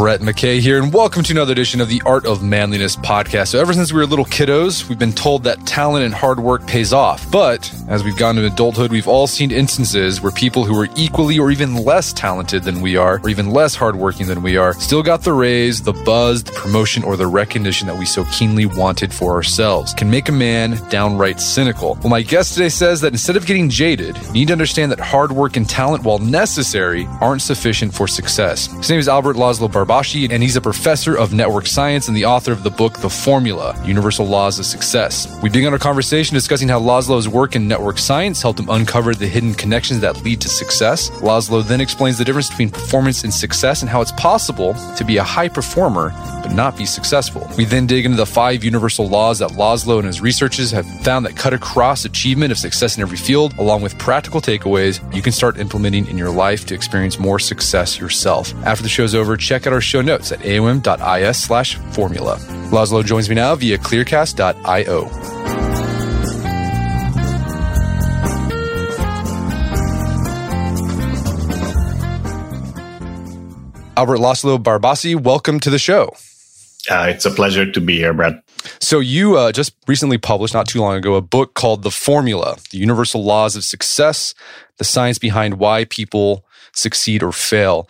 Brett McKay here, and welcome to another edition of the Art of Manliness podcast. So, ever since we were little kiddos, we've been told that talent and hard work pays off. But as we've gone to adulthood, we've all seen instances where people who are equally or even less talented than we are, or even less hardworking than we are, still got the raise, the buzz, the promotion, or the recognition that we so keenly wanted for ourselves. Can make a man downright cynical. Well, my guest today says that instead of getting jaded, you need to understand that hard work and talent, while necessary, aren't sufficient for success. His name is Albert Laszlo And he's a professor of network science and the author of the book The Formula Universal Laws of Success. We begin our conversation discussing how Laszlo's work in network science helped him uncover the hidden connections that lead to success. Laszlo then explains the difference between performance and success and how it's possible to be a high performer but not be successful. We then dig into the five universal laws that Laszlo and his researchers have found that cut across achievement of success in every field, along with practical takeaways you can start implementing in your life to experience more success yourself. After the show's over, check out our show notes at aom.is slash formula. Laszlo joins me now via clearcast.io. Albert Laszlo Barabási, welcome to the show. Uh, it's a pleasure to be here, Brad. So, you uh, just recently published, not too long ago, a book called The Formula The Universal Laws of Success, the science behind why people succeed or fail.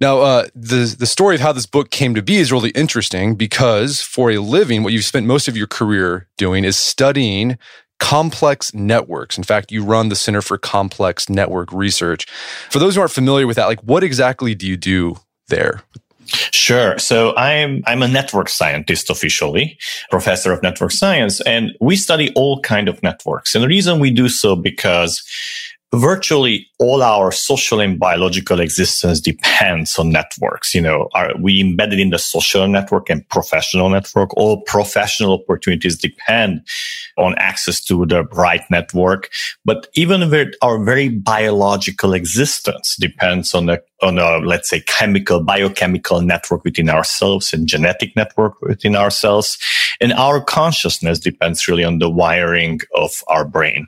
Now, uh, the, the story of how this book came to be is really interesting because for a living, what you've spent most of your career doing is studying complex networks. In fact, you run the Center for Complex Network Research. For those who aren't familiar with that, like what exactly do you do there? Sure. So I'm I'm a network scientist officially, professor of network science, and we study all kind of networks. And the reason we do so because virtually all our social and biological existence depends on networks. You know, are we embedded in the social network and professional network? All professional opportunities depend on access to the right network. But even our very biological existence depends on the on a, let's say, chemical, biochemical network within ourselves and genetic network within ourselves. And our consciousness depends really on the wiring of our brain.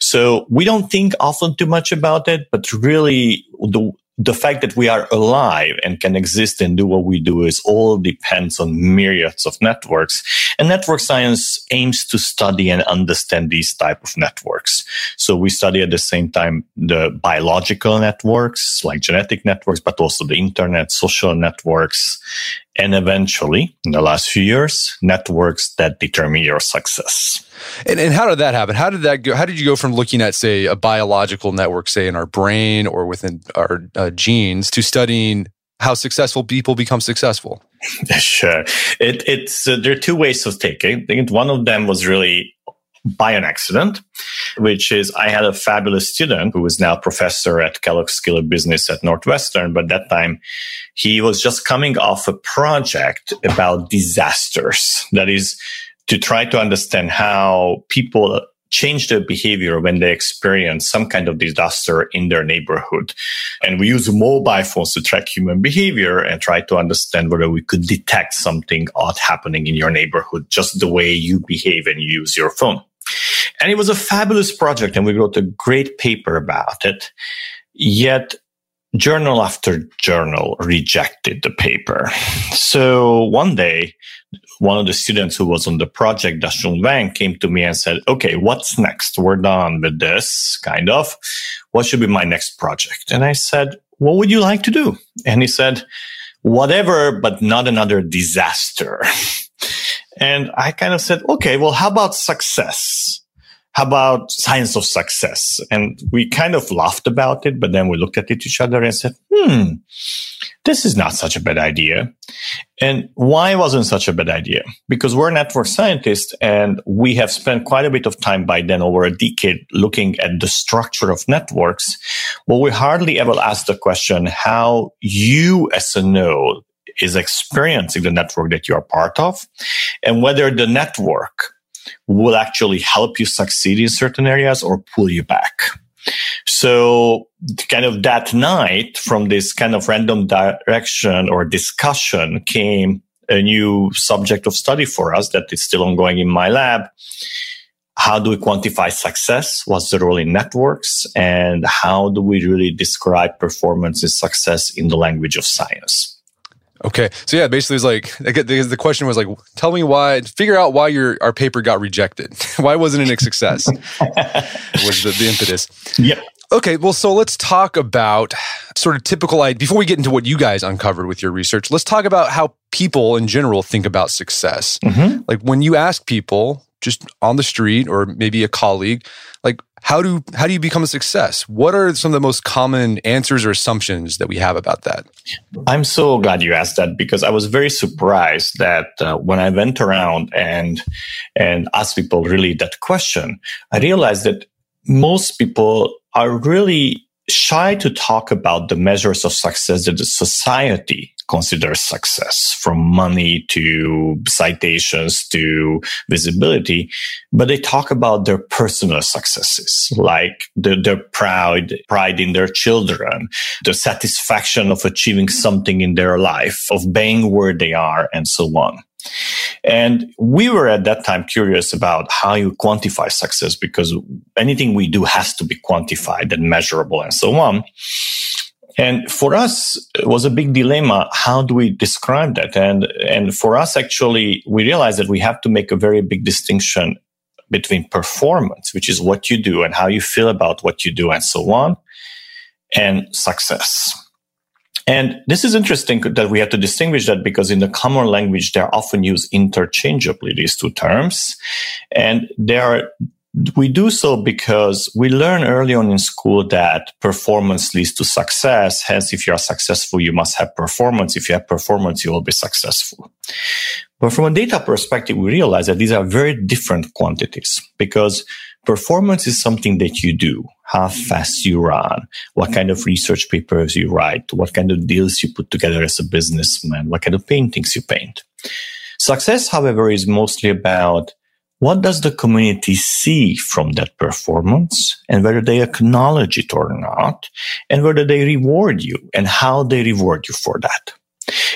So we don't think often too much about it, but really the, the fact that we are alive and can exist and do what we do is all depends on myriads of networks. And network science aims to study and understand these type of networks. So we study at the same time the biological networks like genetic networks, but also the internet, social networks, and eventually in the last few years, networks that determine your success. And, and how did that happen? How did that go? How did you go from looking at, say, a biological network, say, in our brain or within our uh, genes, to studying how successful people become successful? Sure. It, it's uh, there are two ways of taking. I one of them was really by an accident, which is I had a fabulous student who is now professor at Kellogg School of Business at Northwestern, but that time he was just coming off a project about disasters. That is to try to understand how people change their behavior when they experience some kind of disaster in their neighborhood. And we use mobile phones to track human behavior and try to understand whether we could detect something odd happening in your neighborhood, just the way you behave and use your phone. And it was a fabulous project and we wrote a great paper about it. Yet journal after journal rejected the paper. So one day, one of the students who was on the project, Dashun Wang, came to me and said, okay, what's next? We're done with this, kind of. What should be my next project? And I said, what would you like to do? And he said, whatever, but not another disaster. and I kind of said, okay, well, how about success? How about science of success? And we kind of laughed about it, but then we looked at each other and said, hmm, this is not such a bad idea. And why wasn't such a bad idea? Because we're network scientists and we have spent quite a bit of time by then over a decade looking at the structure of networks. Well, we hardly ever ask the question how you as a node is experiencing the network that you are part of and whether the network will actually help you succeed in certain areas or pull you back. So kind of that night from this kind of random direction or discussion came a new subject of study for us that is still ongoing in my lab. How do we quantify success? What's the role in networks? And how do we really describe performance and success in the language of science? Okay, so yeah, basically, it's like the question was like, tell me why, figure out why your our paper got rejected. why wasn't it a success? was the, the impetus? Yeah. Okay, well, so let's talk about sort of typical. Before we get into what you guys uncovered with your research, let's talk about how people in general think about success. Mm-hmm. Like when you ask people just on the street or maybe a colleague, like how do how do you become a success? What are some of the most common answers or assumptions that we have about that? I'm so glad you asked that because i was very surprised that uh, when i went around and and asked people really that question i realized that most people are really shy to talk about the measures of success that the society considers success from money to citations to visibility but they talk about their personal successes like the, their proud pride in their children the satisfaction of achieving something in their life of being where they are and so on and we were at that time curious about how you quantify success because anything we do has to be quantified and measurable and so on. And for us, it was a big dilemma. How do we describe that? And, and for us, actually, we realized that we have to make a very big distinction between performance, which is what you do and how you feel about what you do and so on, and success. And this is interesting that we have to distinguish that because in the common language, they're often used interchangeably, these two terms. And they are, we do so because we learn early on in school that performance leads to success. Hence, if you are successful, you must have performance. If you have performance, you will be successful. But from a data perspective, we realize that these are very different quantities because performance is something that you do how fast you run, what kind of research papers you write, what kind of deals you put together as a businessman, what kind of paintings you paint. Success, however, is mostly about what does the community see from that performance and whether they acknowledge it or not and whether they reward you and how they reward you for that.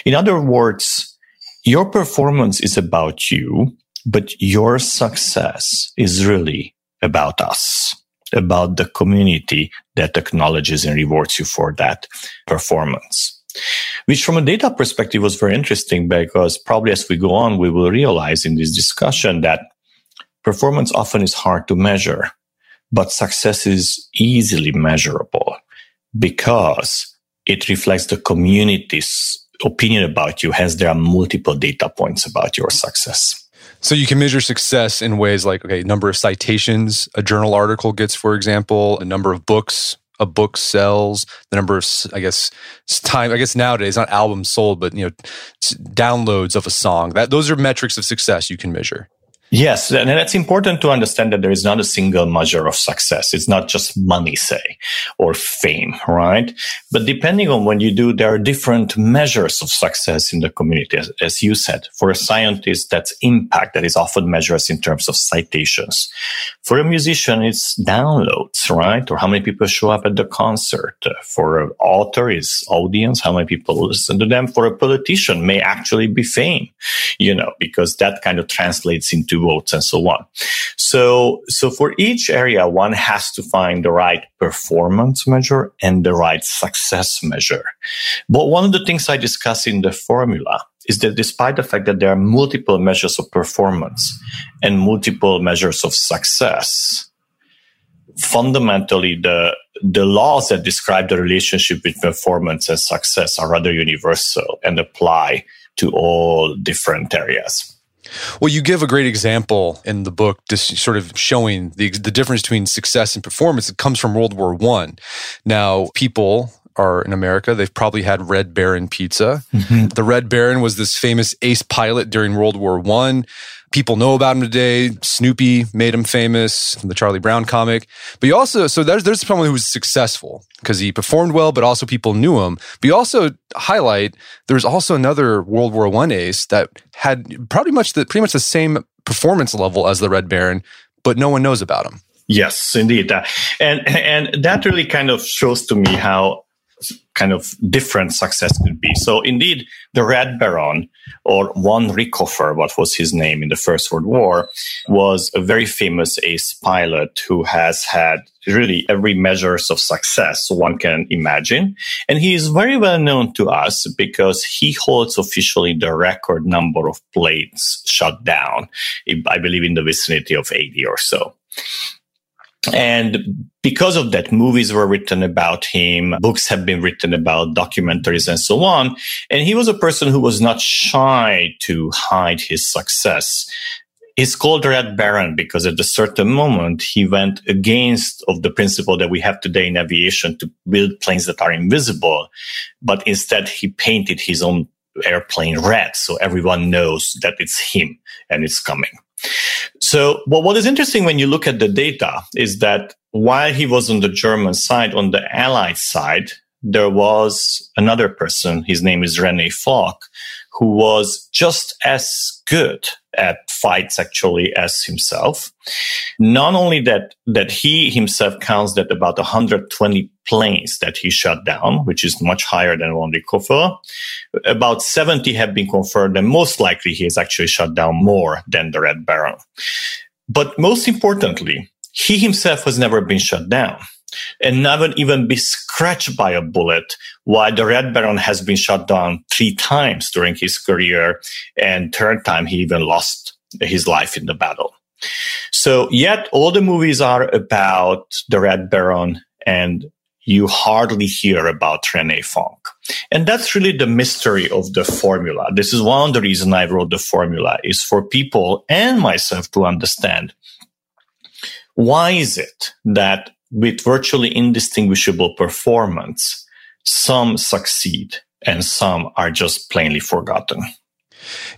In other words, your performance is about you, but your success is really about us about the community that acknowledges and rewards you for that performance. Which from a data perspective was very interesting because probably as we go on, we will realize in this discussion that performance often is hard to measure, but success is easily measurable because it reflects the community's opinion about you. Hence, there are multiple data points about your success. So you can measure success in ways like, okay, number of citations a journal article gets, for example, a number of books a book sells, the number of, I guess, time, I guess nowadays, not albums sold, but, you know, downloads of a song. That Those are metrics of success you can measure. Yes, and it's important to understand that there is not a single measure of success. It's not just money, say, or fame, right? But depending on what you do, there are different measures of success in the community. As, as you said, for a scientist, that's impact that is often measured in terms of citations. For a musician, it's downloads, right? Or how many people show up at the concert. For an author, it's audience, how many people listen to them. For a politician, may actually be fame, you know, because that kind of translates into votes and so on. So, so for each area, one has to find the right performance measure and the right success measure. But one of the things I discuss in the formula is that despite the fact that there are multiple measures of performance and multiple measures of success, fundamentally the the laws that describe the relationship between performance and success are rather universal and apply to all different areas. Well, you give a great example in the book, just sort of showing the, the difference between success and performance. It comes from World War One. Now, people are in America, they've probably had Red Baron pizza. Mm-hmm. The Red Baron was this famous ace pilot during World War One. People know about him today. Snoopy made him famous from the Charlie Brown comic. But you also, so there's there's someone who was successful because he performed well, but also people knew him. But you also highlight there's also another World War One ace that had probably much the pretty much the same performance level as the Red Baron, but no one knows about him. Yes, indeed. and and that really kind of shows to me how kind of different success could be. So indeed, the Red Baron or von Richthofen, what was his name in the First World War, was a very famous ace pilot who has had really every measures of success one can imagine. And he is very well known to us because he holds officially the record number of planes shot down, I believe in the vicinity of 80 or so. And because of that, movies were written about him, books have been written about documentaries and so on. And he was a person who was not shy to hide his success. He's called Red Baron because at a certain moment he went against of the principle that we have today in aviation to build planes that are invisible, but instead he painted his own airplane red so everyone knows that it's him and it's coming. So, well, what is interesting when you look at the data is that while he was on the German side, on the Allied side, there was another person. His name is Rene Fonck, who was just as good at fights actually as himself. Not only that, that he himself counts that about 120 planes that he shot down, which is much higher than von Richthofen. About 70 have been confirmed and most likely he has actually shot down more than the Red Baron. But most importantly, he himself has never been shot down and never even be scratched by a bullet, while the Red Baron has been shot down three times during his career, and third time he even lost his life in the battle. So yet all the movies are about the Red Baron and you hardly hear about Rene Fonck. And that's really the mystery of the formula. This is one of the reasons I wrote the formula is for people and myself to understand why is it that with virtually indistinguishable performance, some succeed and some are just plainly forgotten.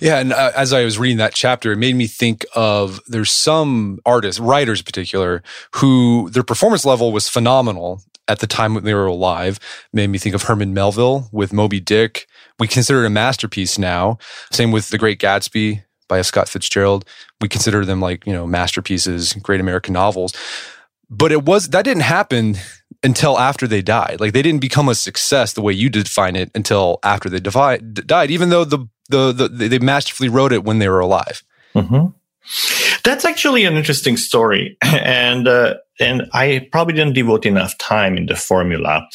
Yeah, and uh, as I was reading that chapter, it made me think of there's some artists, writers in particular, who their performance level was phenomenal at the time when they were alive. Made me think of Herman Melville with Moby Dick. We consider it a masterpiece now. Same with The Great Gatsby by Scott Fitzgerald. We consider them like, you know, masterpieces, great American novels but it was that didn't happen until after they died. Like they didn't become a success the way you define it until after they devi- died, even though the, the, the they masterfully wrote it when they were alive. Mm-hmm. That's actually an interesting story, and uh, and I probably didn't devote enough time in the formula.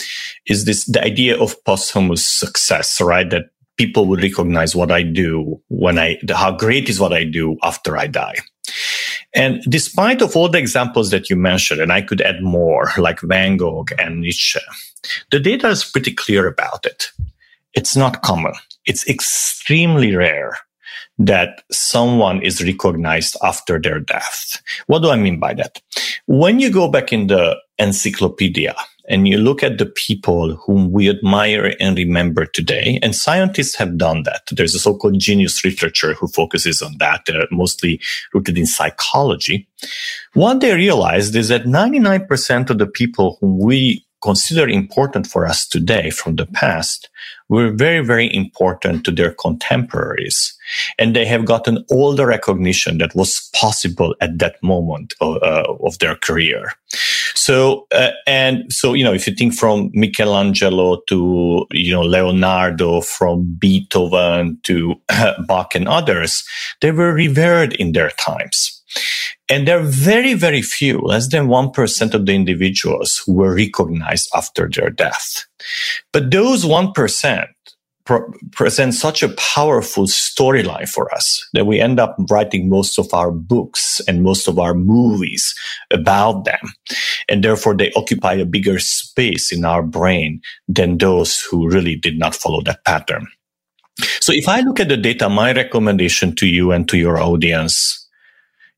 Is this the idea of posthumous success, right? That people would recognize what I do when I, how great is what I do after I die. And despite of all the examples that you mentioned, and I could add more like Van Gogh and Nietzsche, the data is pretty clear about it. It's not common. It's extremely rare that someone is recognized after their death. What do I mean by that? When you go back in the encyclopedia and you look at the people whom we admire and remember today, and scientists have done that. There's a so-called genius literature who focuses on that, uh, mostly rooted in psychology. What they realized is that 99% of the people whom we consider important for us today from the past were very, very important to their contemporaries. And they have gotten all the recognition that was possible at that moment of, uh, of their career. So, uh, and so, you know, if you think from Michelangelo to, you know, Leonardo, from Beethoven to Bach and others, they were revered in their times. And there are very, very few, less than 1% of the individuals who were recognized after their death. But those 1% present such a powerful storyline for us that we end up writing most of our books and most of our movies about them. And therefore they occupy a bigger space in our brain than those who really did not follow that pattern. So if I look at the data, my recommendation to you and to your audience,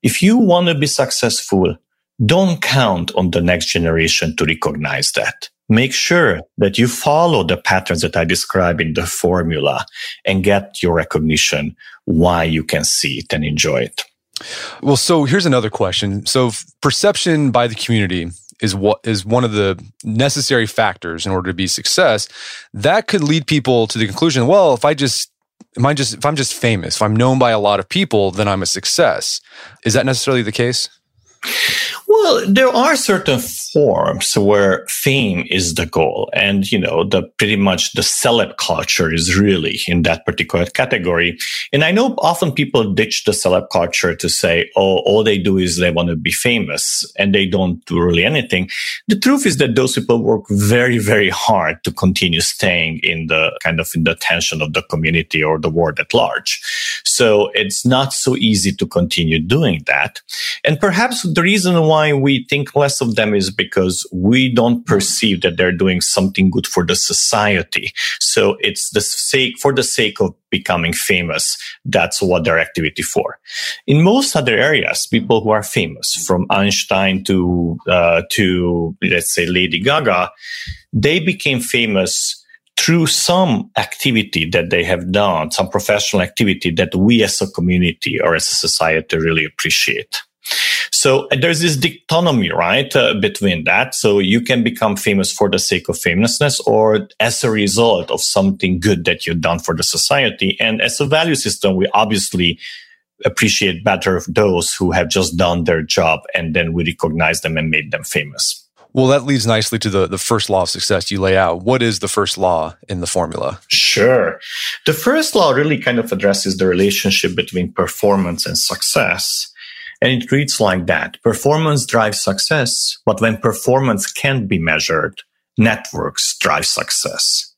if you want to be successful, don't count on the next generation to recognize that. Make sure that you follow the patterns that I describe in the formula and get your recognition why you can see it and enjoy it. Well, so here's another question. So perception by the community is what is one of the necessary factors in order to be success. That could lead people to the conclusion, well, if I just am I just if I'm just famous, if I'm known by a lot of people, then I'm a success. Is that necessarily the case? Well, there are certain forms where fame is the goal. And, you know, the pretty much the celeb culture is really in that particular category. And I know often people ditch the celeb culture to say, oh, all they do is they want to be famous and they don't do really anything. The truth is that those people work very, very hard to continue staying in the kind of in the attention of the community or the world at large. So it's not so easy to continue doing that. And perhaps the reason why we think less of them is because we don't perceive that they're doing something good for the society. So it's the sake, for the sake of becoming famous. That's what their activity for. In most other areas, people who are famous, from Einstein to, uh, to, let's say, Lady Gaga, they became famous through some activity that they have done, some professional activity that we as a community or as a society really appreciate. So uh, there's this dichotomy, right, uh, between that. So you can become famous for the sake of famousness or as a result of something good that you've done for the society. And as a value system, we obviously appreciate better those who have just done their job and then we recognize them and made them famous. Well, that leads nicely to the, the first law of success you lay out. What is the first law in the formula? Sure. The first law really kind of addresses the relationship between performance and success. And it reads like that. Performance drives success, but when performance can't be measured, networks drive success.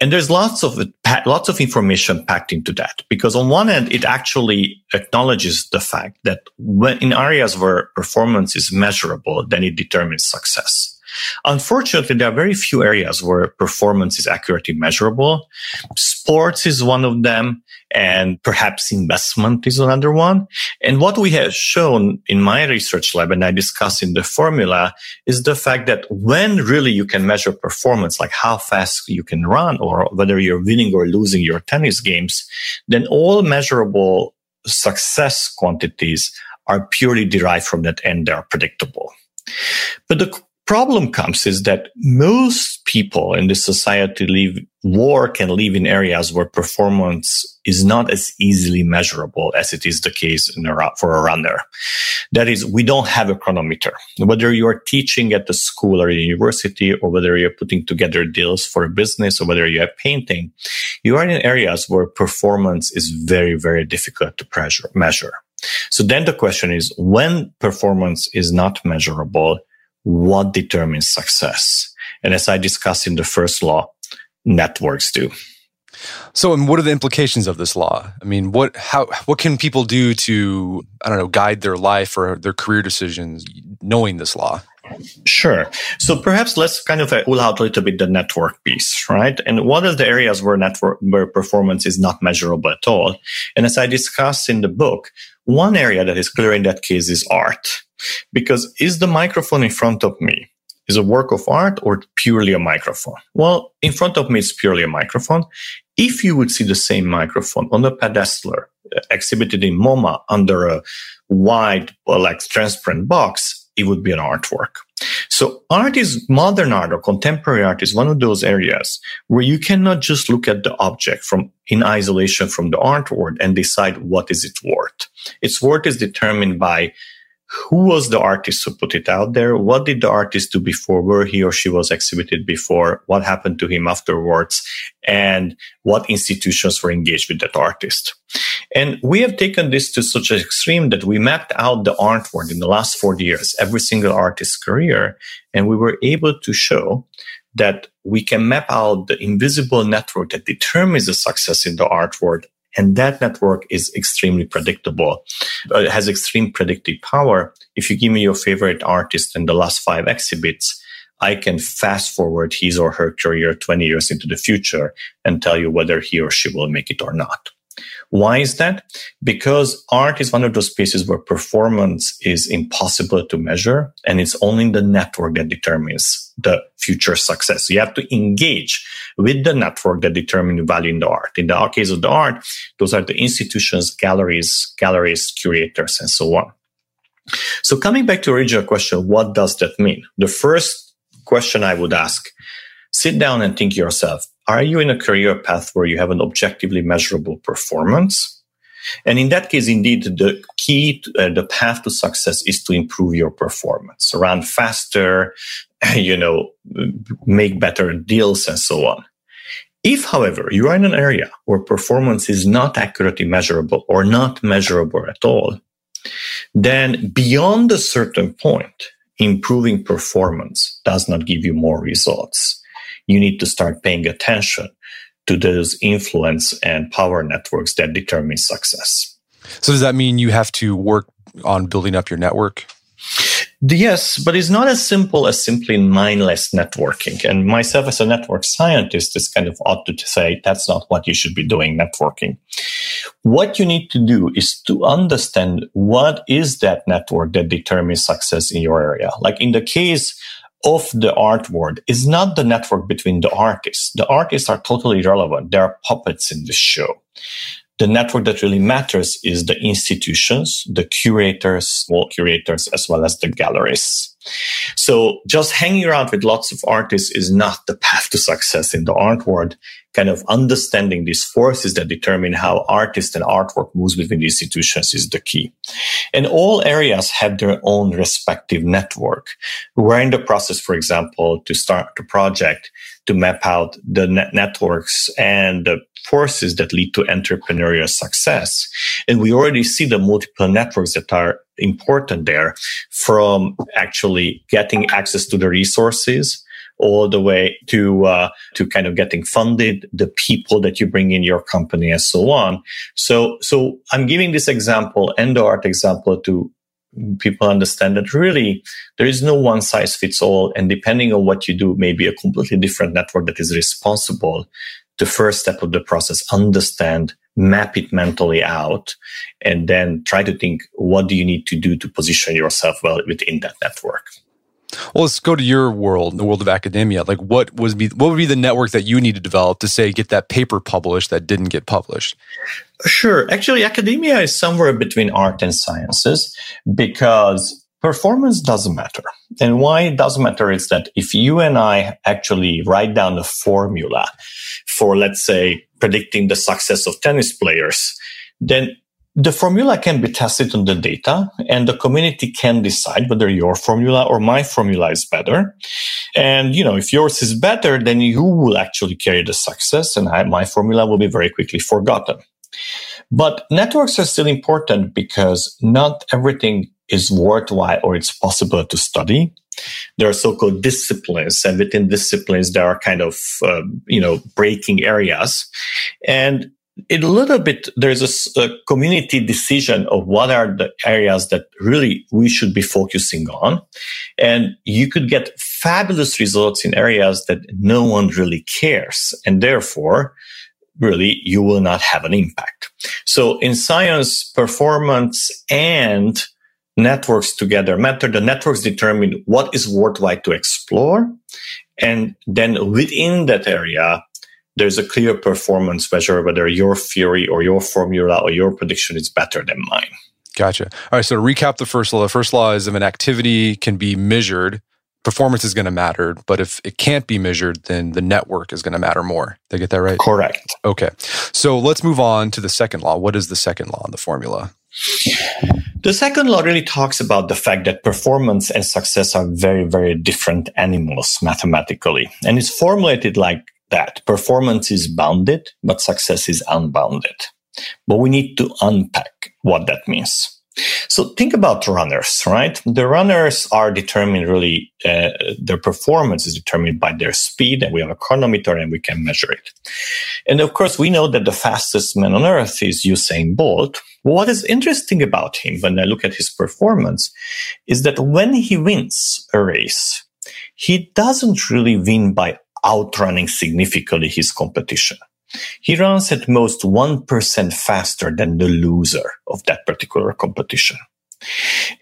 And there's lots of lots of information packed into that because on one end, it actually acknowledges the fact that when in areas where performance is measurable, then it determines success. Unfortunately, there are very few areas where performance is accurately measurable. Sports is one of them, and perhaps investment is another one. And what we have shown in my research lab, and I discuss in the formula, is the fact that when really you can measure performance, like how fast you can run or whether you're winning or losing your tennis games, then all measurable success quantities are purely derived from that and they're predictable. But the problem comes is that most people in this society live, work and live in areas where performance is not as easily measurable as it is the case a, for a runner. That is, we don't have a chronometer. Whether you are teaching at the school or university, or whether you're putting together deals for a business, or whether you are painting, you are in areas where performance is very, very difficult to pressure, measure. So then the question is, when performance is not measurable, what determines success. And as I discussed in the first law, networks do. So, and what are the implications of this law? I mean, what how what can people do to I don't know guide their life or their career decisions knowing this law? Sure. So perhaps let's kind of uh, pull out a little bit the network piece, right? And what are the areas where network where performance is not measurable at all? And as I discuss in the book, one area that is clear in that case is art. Because is the microphone in front of me is a work of art or purely a microphone? Well, in front of me, it's purely a microphone. If you would see the same microphone on a pedestal uh, exhibited in MoMA under a wide, like transparent box, it would be an artwork. So art is modern art or contemporary art is one of those areas where you cannot just look at the object from in isolation from the artwork and decide what is its worth. Its worth is determined by who was the artist who put it out there? What did the artist do before? Where he or she was exhibited before? What happened to him afterwards? And what institutions were engaged with that artist? And we have taken this to such an extreme that we mapped out the artwork in the last 40 years, every single artist's career. And we were able to show that we can map out the invisible network that determines the success in the artwork and that network is extremely predictable. Uh, has extreme predictive power. If you give me your favorite artist in the last five exhibits, I can fast forward his or her career 20 years into the future and tell you whether he or she will make it or not. Why is that? Because art is one of those spaces where performance is impossible to measure and it's only the network that determines the future success. So you have to engage with the network that determine the value in the art. In the case of the art, those are the institutions, galleries, galleries, curators, and so on. So coming back to original question, what does that mean? The first question I would ask, sit down and think yourself, are you in a career path where you have an objectively measurable performance? And in that case, indeed, the key, to, uh, the path to success is to improve your performance, run faster, you know, make better deals and so on. If, however, you are in an area where performance is not accurately measurable or not measurable at all, then beyond a certain point, improving performance does not give you more results you need to start paying attention to those influence and power networks that determine success. So does that mean you have to work on building up your network? Yes, but it's not as simple as simply mindless networking. And myself as a network scientist is kind of odd to say that's not what you should be doing, networking. What you need to do is to understand what is that network that determines success in your area. Like in the case of the art world is not the network between the artists. The artists are totally irrelevant. They are puppets in the show. The network that really matters is the institutions, the curators, well, curators, as well as the galleries. So just hanging around with lots of artists is not the path to success in the art world. Kind of understanding these forces that determine how artists and artwork moves within the institutions is the key. And all areas have their own respective network. We're in the process, for example, to start a project to map out the net networks and the forces that lead to entrepreneurial success. And we already see the multiple networks that are important there from actually getting access to the resources all the way to uh, to kind of getting funded, the people that you bring in your company, and so on. So, so I'm giving this example and the art example to people understand that really there is no one size fits all, and depending on what you do, maybe a completely different network that is responsible the first step of the process, understand, map it mentally out, and then try to think what do you need to do to position yourself well within that network. Well, let's go to your world, the world of academia. Like, what was be what would be the network that you need to develop to say get that paper published that didn't get published? Sure. Actually, academia is somewhere between art and sciences because performance doesn't matter. And why it doesn't matter is that if you and I actually write down a formula for, let's say, predicting the success of tennis players, then the formula can be tested on the data and the community can decide whether your formula or my formula is better. And, you know, if yours is better, then you will actually carry the success and I, my formula will be very quickly forgotten. But networks are still important because not everything is worthwhile or it's possible to study. There are so-called disciplines, and within disciplines, there are kind of uh, you know breaking areas, and a little bit there's a, a, community decision of what are the areas that really we should be focusing on and you could get fabulous results in areas that no one really cares and therefore really you will not have an impact so in science performance and networks together matter. The networks determine what is worthwhile to explore. And then within that area, there's a clear performance measure, whether your theory or your formula or your prediction is better than mine. Gotcha. All right. So to recap the first law, the first law is if an activity can be measured, performance is going to matter. But if it can't be measured, then the network is going to matter more. Did I get that right? Correct. Okay. So let's move on to the second law. What is the second law in the formula? The second law really talks about the fact that performance and success are very, very different animals mathematically. And it's formulated like that. Performance is bounded, but success is unbounded. But we need to unpack what that means. So think about runners, right? The runners are determined really, uh, their performance is determined by their speed and we have a chronometer and we can measure it. And of course, we know that the fastest man on earth is Usain Bolt. What is interesting about him when I look at his performance is that when he wins a race, he doesn't really win by outrunning significantly his competition. He runs at most 1% faster than the loser of that particular competition.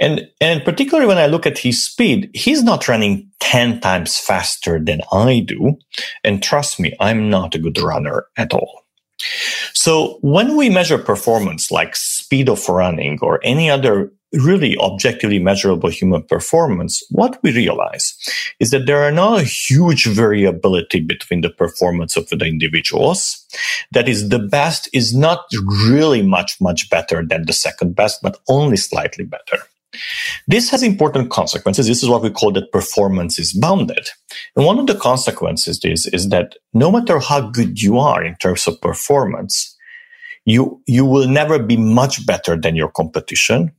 And, and particularly when I look at his speed, he's not running 10 times faster than I do. And trust me, I'm not a good runner at all. So when we measure performance like speed of running or any other really objectively measurable human performance, what we realize is that there are not a huge variability between the performance of the individuals. That is, the best is not really much, much better than the second best, but only slightly better. This has important consequences. This is what we call that performance is bounded. And one of the consequences is, is that no matter how good you are in terms of performance, you, you will never be much better than your competition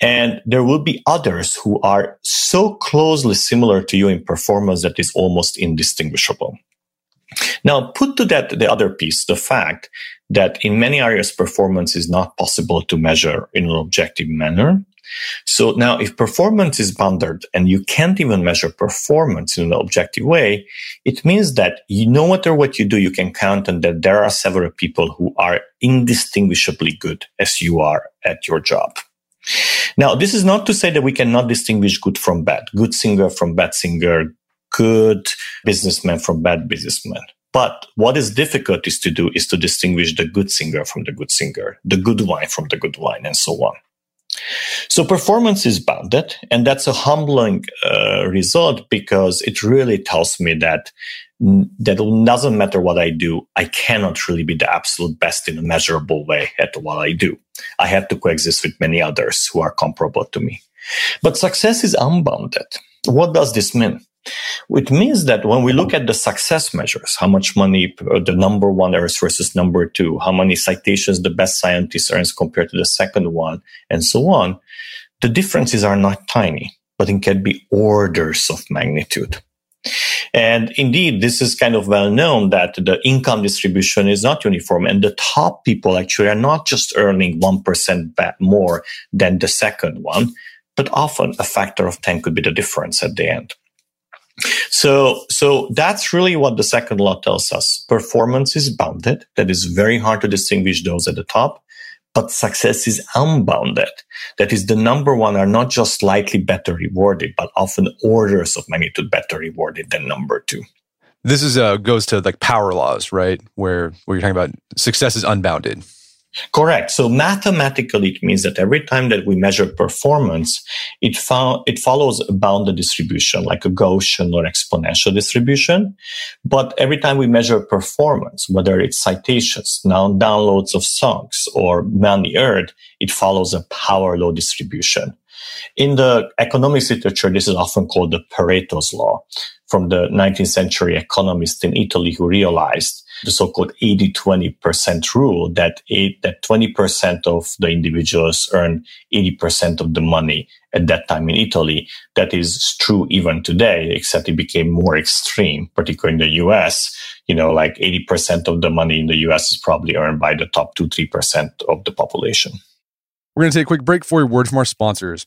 and there will be others who are so closely similar to you in performance that is almost indistinguishable. Now, put to that the other piece, the fact that in many areas performance is not possible to measure in an objective manner. So now if performance is bounded and you can't even measure performance in an objective way, it means that you, no matter what you do, you can count on that there are several people who are indistinguishably good as you are at your job. Now, this is not to say that we cannot distinguish good from bad, good singer from bad singer, good businessman from bad businessman. But what is difficult is to do is to distinguish the good singer from the good singer, the good wine from the good wine, and so on. So performance is bounded, and that's a humbling uh, result because it really tells me that that doesn't matter what I do, I cannot really be the absolute best in a measurable way at what I do. I have to coexist with many others who are comparable to me. But success is unbounded. What does this mean? It means that when we look at the success measures, how much money uh, the number one earns versus number two, how many citations the best scientist earns compared to the second one, and so on, the differences are not tiny, but it can be orders of magnitude. And indeed, this is kind of well known that the income distribution is not uniform and the top people actually are not just earning 1% more than the second one, but often a factor of 10 could be the difference at the end. So, so that's really what the second law tells us. Performance is bounded. That is very hard to distinguish those at the top but success is unbounded. That is, the number one are not just slightly better rewarded, but often orders of magnitude better rewarded than number two. This is uh, goes to like power laws, right? Where where you're talking about success is unbounded. Correct. So mathematically, it means that every time that we measure performance, it, fo- it follows a bounded distribution, like a Gaussian or exponential distribution. But every time we measure performance, whether it's citations, now downloads of songs or money earned, it follows a power law distribution. In the economics literature, this is often called the Pareto's law from the 19th century economist in Italy who realized the so-called 80-20% rule that eight, that 20% of the individuals earn 80% of the money at that time in Italy. That is true even today, except it became more extreme, particularly in the US. You know, like 80% of the money in the US is probably earned by the top two, 3% of the population. We're going to take a quick break for a word from our sponsors.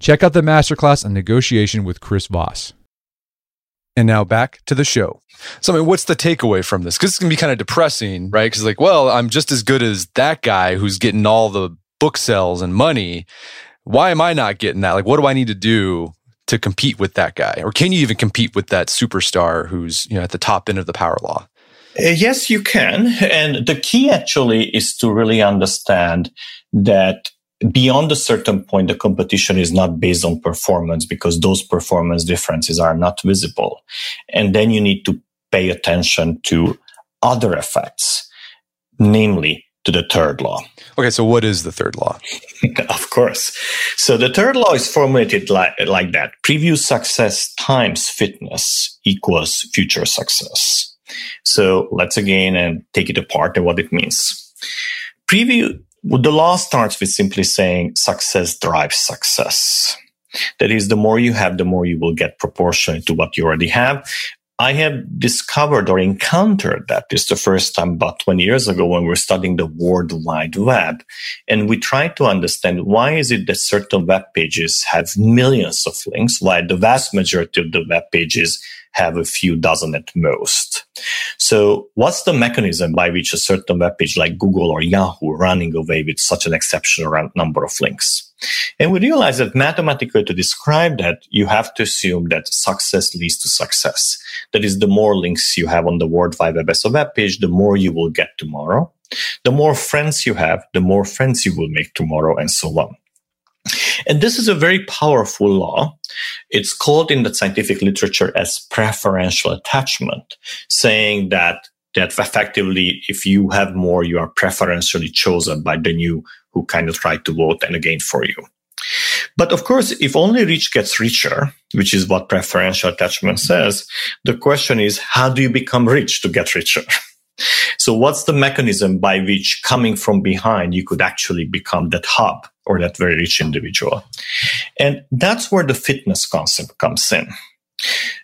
Check out the masterclass on negotiation with Chris Voss. And now back to the show. So, I mean, what's the takeaway from this? Because it's going to be kind of depressing, right? Because, like, well, I'm just as good as that guy who's getting all the book sales and money. Why am I not getting that? Like, what do I need to do to compete with that guy? Or can you even compete with that superstar who's, you know, at the top end of the power law? Uh, yes, you can. And the key actually is to really understand that beyond a certain point, the competition is not based on performance because those performance differences are not visible. And then you need to pay attention to other effects, namely to the third law. Okay, so what is the third law? of course. So the third law is formulated like, like that. Previous success times fitness equals future success. So let's again and take it apart and what it means. Preview the law starts with simply saying success drives success. That is, the more you have, the more you will get proportionate to what you already have. I have discovered or encountered that this the first time about 20 years ago when we were studying the World Wide Web. And we tried to understand why is it that certain web pages have millions of links, while the vast majority of the web pages have a few dozen at most. So what's the mechanism by which a certain web page like Google or Yahoo running away with such an exceptional number of links? And we realize that mathematically to describe that, you have to assume that success leads to success. That is, the more links you have on the World Wide Web as a web page, the more you will get tomorrow. The more friends you have, the more friends you will make tomorrow and so on. And this is a very powerful law. It's called in the scientific literature as preferential attachment, saying that that effectively, if you have more, you are preferentially chosen by the new who kind of try to vote and again for you. But of course, if only rich gets richer, which is what preferential attachment says, the question is, how do you become rich to get richer? so what's the mechanism by which coming from behind, you could actually become that hub or that very rich individual? And that's where the fitness concept comes in.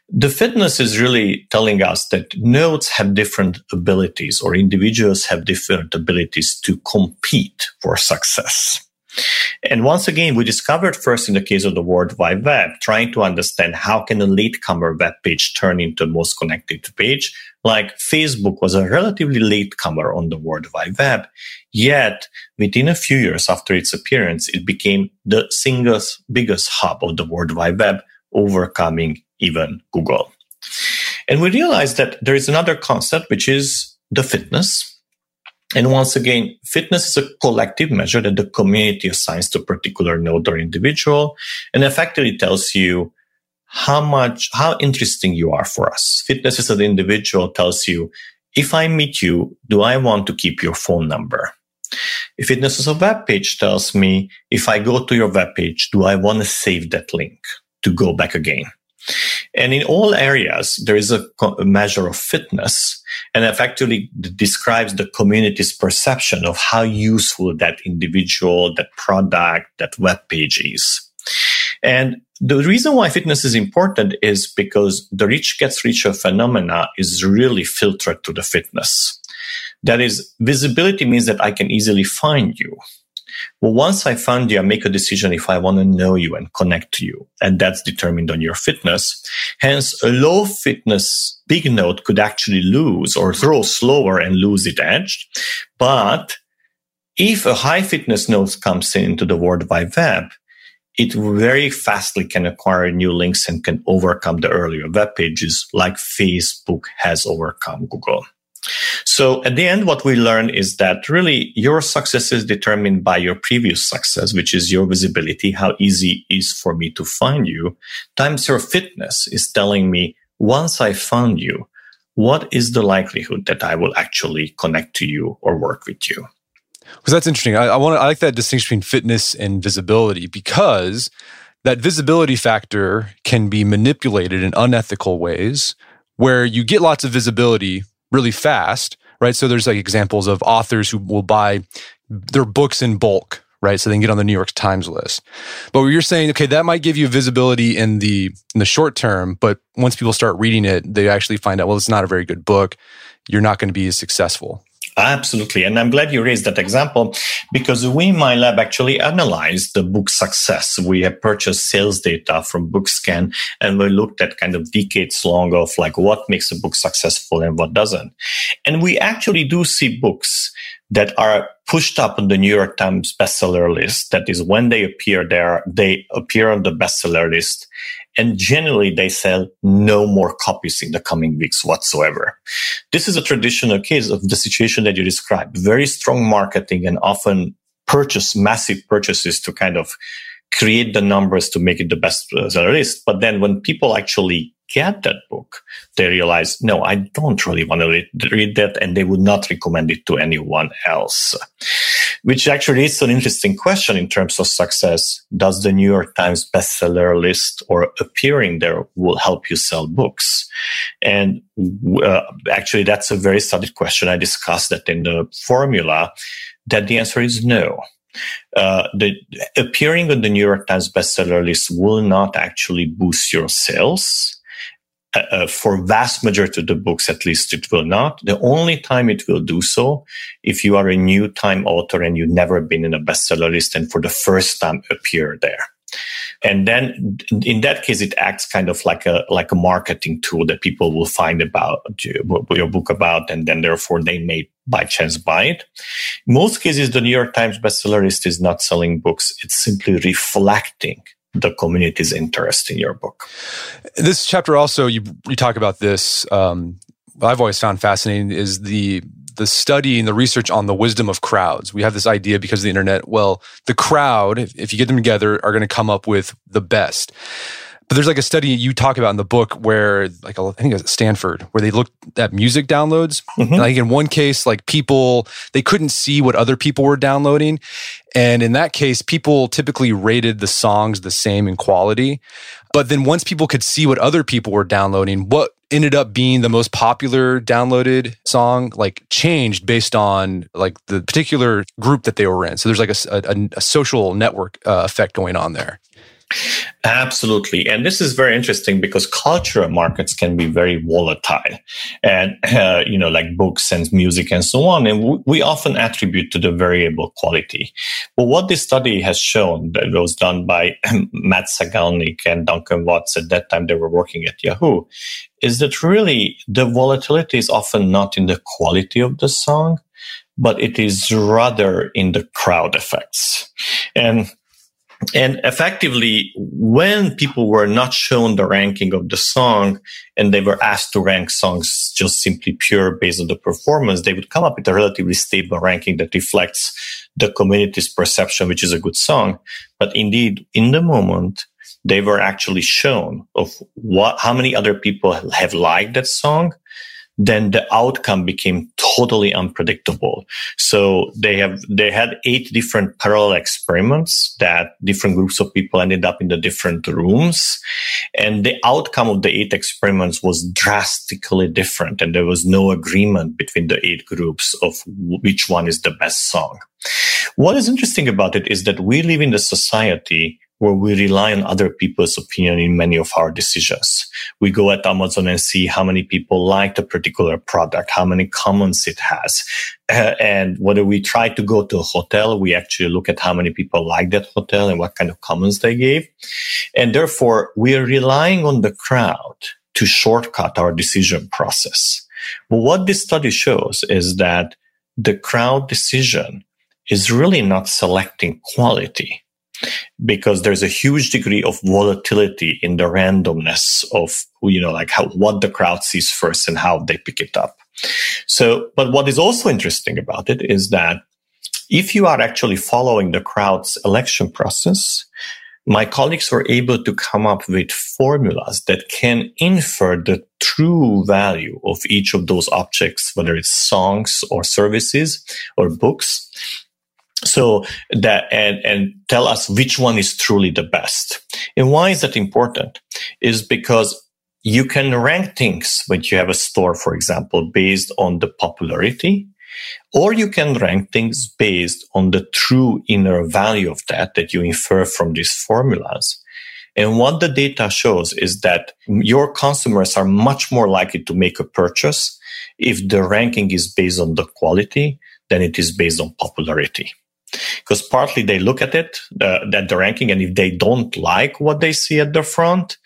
The fitness is really telling us that nodes have different abilities or individuals have different abilities to compete for success. And once again, we discovered first in the case of the World Wide Web, trying to understand how can a latecomer web page turn into a most connected page. Like Facebook was a relatively latecomer on the World Wide Web, yet within a few years after its appearance, it became the single biggest hub of the World Wide Web, overcoming even Google. And we realized that there is another concept, which is the fitness and once again, fitness is a collective measure that the community assigns to a particular node or individual and effectively tells you how much, how interesting you are for us. Fitness as an individual tells you, if I meet you, do I want to keep your phone number? If fitness as a web page tells me, if I go to your web page, do I want to save that link to go back again? And in all areas, there is a, a measure of fitness and effectively describes the community's perception of how useful that individual, that product, that web page is. And the reason why fitness is important is because the rich gets richer phenomena is really filtered to the fitness. That is, visibility means that I can easily find you. Well, once I found you, I make a decision if I want to know you and connect to you. And that's determined on your fitness. Hence, a low fitness big node could actually lose or throw slower and lose its edge. But if a high fitness node comes into the World Wide Web, it very fastly can acquire new links and can overcome the earlier web pages like Facebook has overcome Google. So at the end, what we learn is that really your success is determined by your previous success, which is your visibility, how easy is for me to find you, times your fitness is telling me once I found you, what is the likelihood that I will actually connect to you or work with you? Because that's interesting. I, I want I like that distinction between fitness and visibility because that visibility factor can be manipulated in unethical ways where you get lots of visibility really fast, right? So there's like examples of authors who will buy their books in bulk, right? So they can get on the New York Times list. But you're saying, okay, that might give you visibility in the in the short term, but once people start reading it, they actually find out, well, it's not a very good book. You're not going to be as successful. Absolutely. And I'm glad you raised that example because we in my lab actually analyzed the book success. We have purchased sales data from Bookscan and we looked at kind of decades long of like what makes a book successful and what doesn't. And we actually do see books that are pushed up on the New York Times bestseller list. That is when they appear there, they appear on the bestseller list and generally they sell no more copies in the coming weeks whatsoever. This is a traditional case of the situation that you described. Very strong marketing and often purchase massive purchases to kind of create the numbers to make it the best uh, seller list. But then when people actually get that book, they realize, no, I don't really want to read, read that. And they would not recommend it to anyone else, which actually is an interesting question in terms of success. Does the New York Times bestseller list or appearing there will help you sell books? And uh, actually, that's a very studied question. I discussed that in the formula that the answer is no. Uh, the appearing on the New York Times bestseller list will not actually boost your sales uh, uh, for vast majority of the books, at least it will not. The only time it will do so, if you are a new time author and you've never been in a bestseller list and for the first time appear there. And then in that case, it acts kind of like a, like a marketing tool that people will find about your book about, and then therefore they may by chance buy it. Most cases, the New York Times bestseller list is not selling books. It's simply reflecting the community's interest in your book. This chapter also you you talk about this. Um, I've always found fascinating is the the study and the research on the wisdom of crowds. We have this idea because of the internet. Well, the crowd, if, if you get them together, are going to come up with the best. But there's like a study you talk about in the book where, like, I think it's Stanford, where they looked at music downloads. Mm-hmm. Like in one case, like people they couldn't see what other people were downloading, and in that case, people typically rated the songs the same in quality. But then once people could see what other people were downloading, what ended up being the most popular downloaded song like changed based on like the particular group that they were in so there's like a, a, a social network uh, effect going on there Absolutely. And this is very interesting because cultural markets can be very volatile and, uh, you know, like books and music and so on. And w- we often attribute to the variable quality. But what this study has shown that was done by Matt Salganik and Duncan Watts at that time they were working at Yahoo is that really the volatility is often not in the quality of the song, but it is rather in the crowd effects. And and effectively, when people were not shown the ranking of the song and they were asked to rank songs just simply pure based on the performance, they would come up with a relatively stable ranking that reflects the community's perception, which is a good song. But indeed, in the moment, they were actually shown of what, how many other people have liked that song then the outcome became totally unpredictable. So they have, they had eight different parallel experiments that different groups of people ended up in the different rooms. And the outcome of the eight experiments was drastically different. And there was no agreement between the eight groups of which one is the best song. What is interesting about it is that we live in a society where we rely on other people's opinion in many of our decisions. We go at Amazon and see how many people liked a particular product, how many comments it has. Uh, and whether we try to go to a hotel, we actually look at how many people like that hotel and what kind of comments they gave. And therefore, we are relying on the crowd to shortcut our decision process. But what this study shows is that the crowd decision is really not selecting quality because there's a huge degree of volatility in the randomness of, you know, like how, what the crowd sees first and how they pick it up. So, but what is also interesting about it is that if you are actually following the crowd's election process, my colleagues were able to come up with formulas that can infer the true value of each of those objects, whether it's songs or services or books, so that and and tell us which one is truly the best. And why is that important? Is because you can rank things when you have a store for example based on the popularity or you can rank things based on the true inner value of that that you infer from these formulas. And what the data shows is that your consumers are much more likely to make a purchase if the ranking is based on the quality than it is based on popularity because partly they look at it, uh, at the ranking, and if they don't like what they see at the front,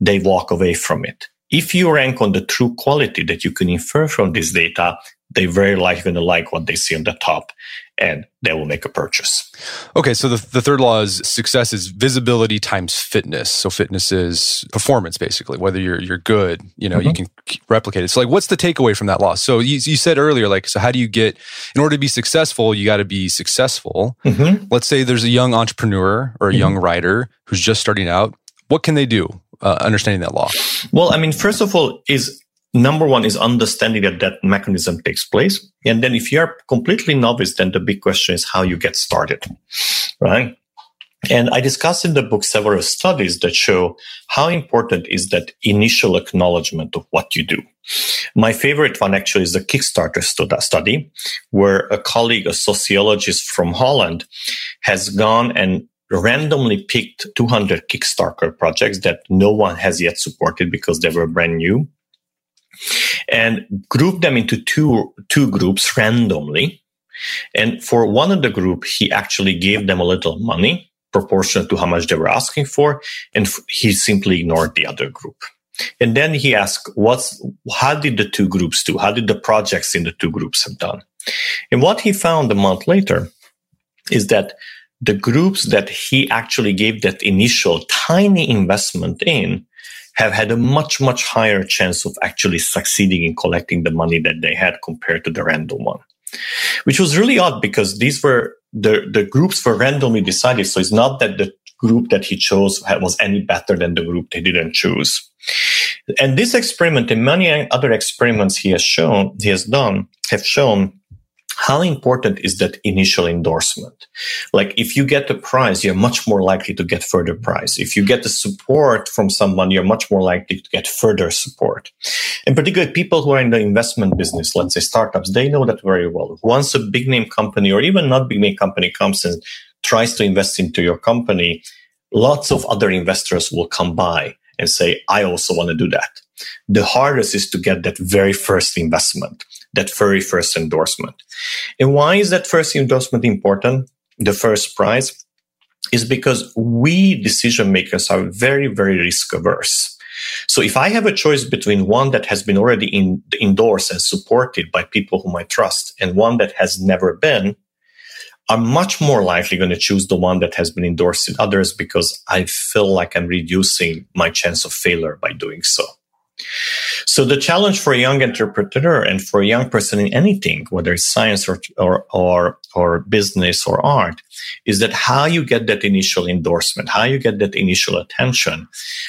they walk away from it. If you rank on the true quality that you can infer from this data, they very likely going to like what they see on the top and they will make a purchase. Okay, so the, the third law is success is visibility times fitness. So fitness is performance, basically. Whether you're you're good, you know, mm-hmm. you can replicate it. So, like, what's the takeaway from that law? So you, you said earlier, like, so how do you get in order to be successful? You got to be successful. Mm-hmm. Let's say there's a young entrepreneur or a mm-hmm. young writer who's just starting out. What can they do? Uh, understanding that law. Well, I mean, first of all, is number one is understanding that that mechanism takes place. And then if you're completely novice, then the big question is how you get started, right? And I discuss in the book several studies that show how important is that initial acknowledgement of what you do. My favorite one actually is the Kickstarter study, where a colleague, a sociologist from Holland, has gone and randomly picked 200 Kickstarter projects that no one has yet supported because they were brand new and group them into two, two groups randomly. And for one of the group, he actually gave them a little money proportionate to how much they were asking for. And he simply ignored the other group. And then he asked, what's, how did the two groups do? How did the projects in the two groups have done? And what he found a month later is that the groups that he actually gave that initial tiny investment in have had a much, much higher chance of actually succeeding in collecting the money that they had compared to the random one. Which was really odd because these were the, the groups were randomly decided. So it's not that the group that he chose was any better than the group they didn't choose. And this experiment and many other experiments he has shown, he has done, have shown how important is that initial endorsement? Like if you get the prize, you're much more likely to get further prize. If you get the support from someone, you're much more likely to get further support. In particular, people who are in the investment business, let's say startups, they know that very well. Once a big name company or even not big name company comes and tries to invest into your company, lots of other investors will come by and say, I also want to do that. The hardest is to get that very first investment, that very first endorsement. And why is that first endorsement important? The first prize is because we decision makers are very, very risk averse. So if I have a choice between one that has been already in, endorsed and supported by people whom I trust and one that has never been, I'm much more likely going to choose the one that has been endorsed in others because I feel like I'm reducing my chance of failure by doing so. So the challenge for a young entrepreneur and for a young person in anything, whether it's science or, or, or, or business or art, is that how you get that initial endorsement, how you get that initial attention,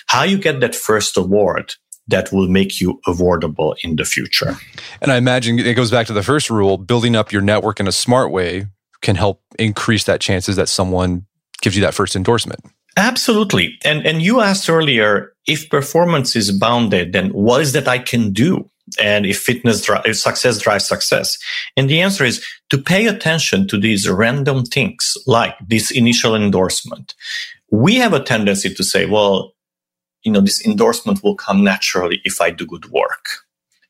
how you get that first award that will make you awardable in the future. And I imagine it goes back to the first rule, building up your network in a smart way can help increase that chances that someone gives you that first endorsement. Absolutely. And and you asked earlier if performance is bounded, then what is that I can do? And if fitness if success drives success. And the answer is to pay attention to these random things like this initial endorsement. We have a tendency to say, well, you know, this endorsement will come naturally if I do good work.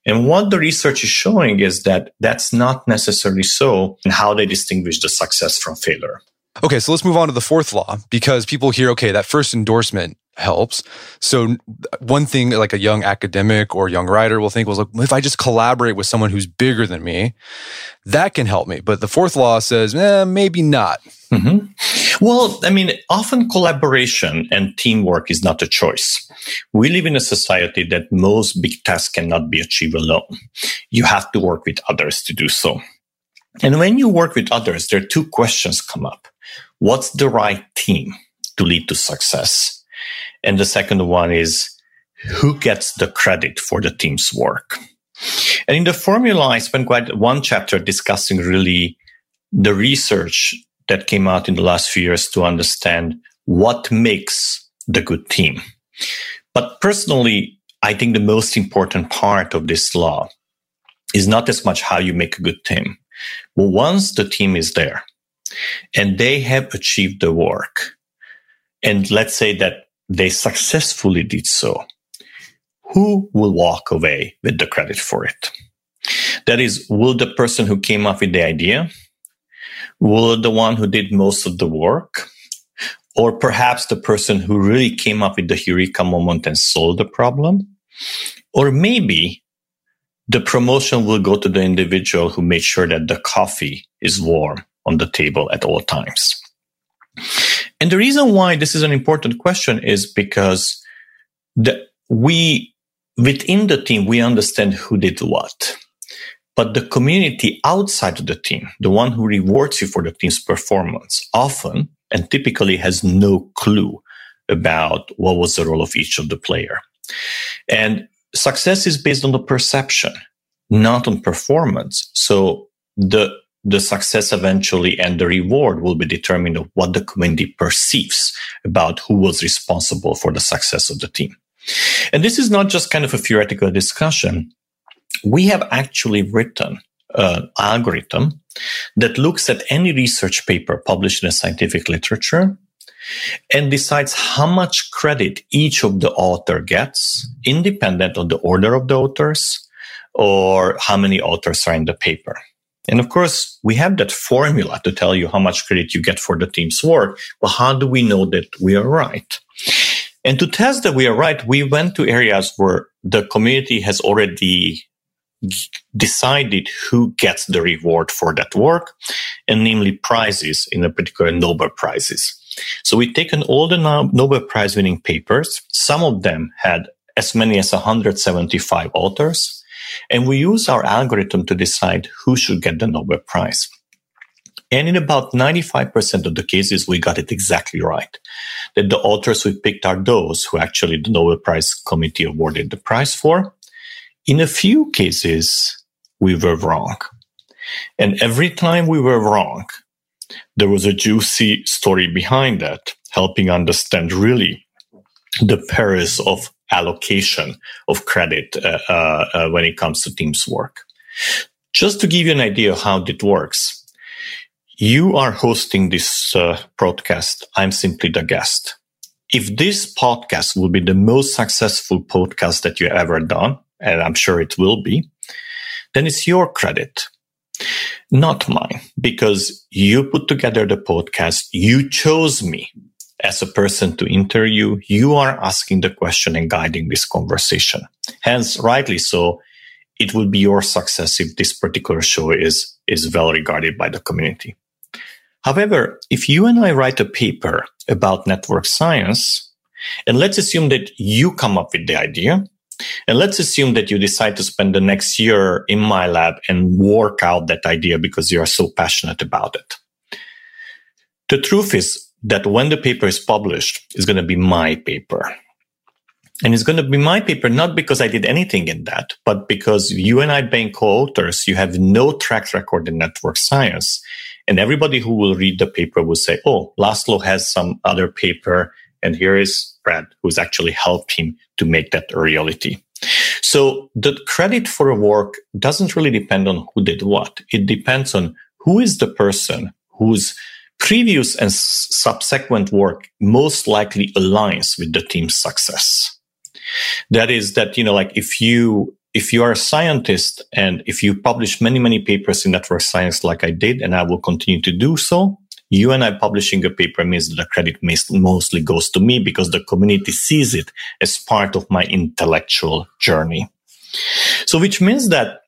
And what the research is showing is that that's not necessarily so in how they distinguish the success from failure. Okay, so let's move on to the fourth law because people hear, okay, that first endorsement helps. So one thing like a young academic or young writer will think was like, if I just collaborate with someone who's bigger than me, that can help me. But the fourth law says, eh, maybe not. Mm-hmm. Well, I mean, often collaboration and teamwork is not a choice. We live in a society that most big tasks cannot be achieved alone. You have to work with others to do so. And when you work with others, there are two questions come up. What's the right team to lead to success? And the second one is who gets the credit for the team's work? And in the formula, I spent quite one chapter discussing really the research that came out in the last few years to understand what makes the good team. But personally, I think the most important part of this law is not as much how you make a good team, but once the team is there and they have achieved the work, and let's say that they successfully did so, who will walk away with the credit for it? That is, will the person who came up with the idea Will the one who did most of the work? Or perhaps the person who really came up with the eureka moment and solved the problem? Or maybe the promotion will go to the individual who made sure that the coffee is warm on the table at all times. And the reason why this is an important question is because the, we, within the team, we understand who did what. But the community outside of the team, the one who rewards you for the team's performance, often and typically has no clue about what was the role of each of the player. And success is based on the perception, not on performance. So the the success eventually and the reward will be determined of what the community perceives about who was responsible for the success of the team. And this is not just kind of a theoretical discussion we have actually written an algorithm that looks at any research paper published in a scientific literature and decides how much credit each of the author gets, independent of the order of the authors or how many authors are in the paper. And of course, we have that formula to tell you how much credit you get for the team's work. But how do we know that we are right? And to test that we are right, we went to areas where the community has already decided who gets the reward for that work, and namely prizes, in a particular Nobel prizes. So we've taken all the Nobel Prize winning papers. Some of them had as many as 175 authors, and we use our algorithm to decide who should get the Nobel Prize. And in about 95% of the cases, we got it exactly right. That the authors we picked are those who actually the Nobel Prize Committee awarded the prize for. In a few cases, we were wrong. And every time we were wrong, there was a juicy story behind that, helping understand really the perils of allocation of credit uh, uh, uh, when it comes to teams work. Just to give you an idea of how it works, you are hosting this uh. I'm simply the guest. If this podcast will be the most successful podcast that you ever done, and I'm sure it will be, then it's your credit, not mine, because you put together the podcast. You chose me as a person to interview. You are asking the question and guiding this conversation. Hence, rightly so, it will be your success if this particular show is, is well regarded by the community. However, if you and I write a paper about network science, and let's assume that you come up with the idea, and let's assume that you decide to spend the next year in my lab and work out that idea because you are so passionate about it. The truth is that when the paper is published, it's going to be my paper. And it's going to be my paper, not because I did anything in that, but because you and I being co-authors, you have no track record in network science. And everybody who will read the paper will say, Oh, László has some other paper. And here is Brad, who's actually helped him to make that a reality. So the credit for a work doesn't really depend on who did what. It depends on who is the person whose previous and subsequent work most likely aligns with the team's success. That is that, you know, like if you if you are a scientist and if you publish many, many papers in network science like I did, and I will continue to do so, you and I publishing a paper means that the credit mostly goes to me because the community sees it as part of my intellectual journey. So, which means that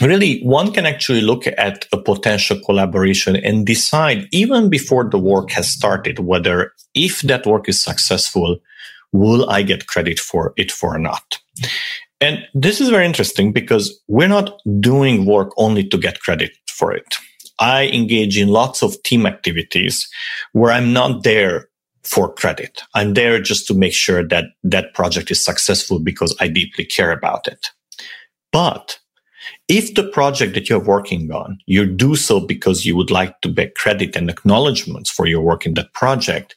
really one can actually look at a potential collaboration and decide even before the work has started whether if that work is successful, will I get credit for it or not? And this is very interesting because we're not doing work only to get credit for it. I engage in lots of team activities where I'm not there for credit. I'm there just to make sure that that project is successful because I deeply care about it. But if the project that you're working on, you do so because you would like to get credit and acknowledgments for your work in that project,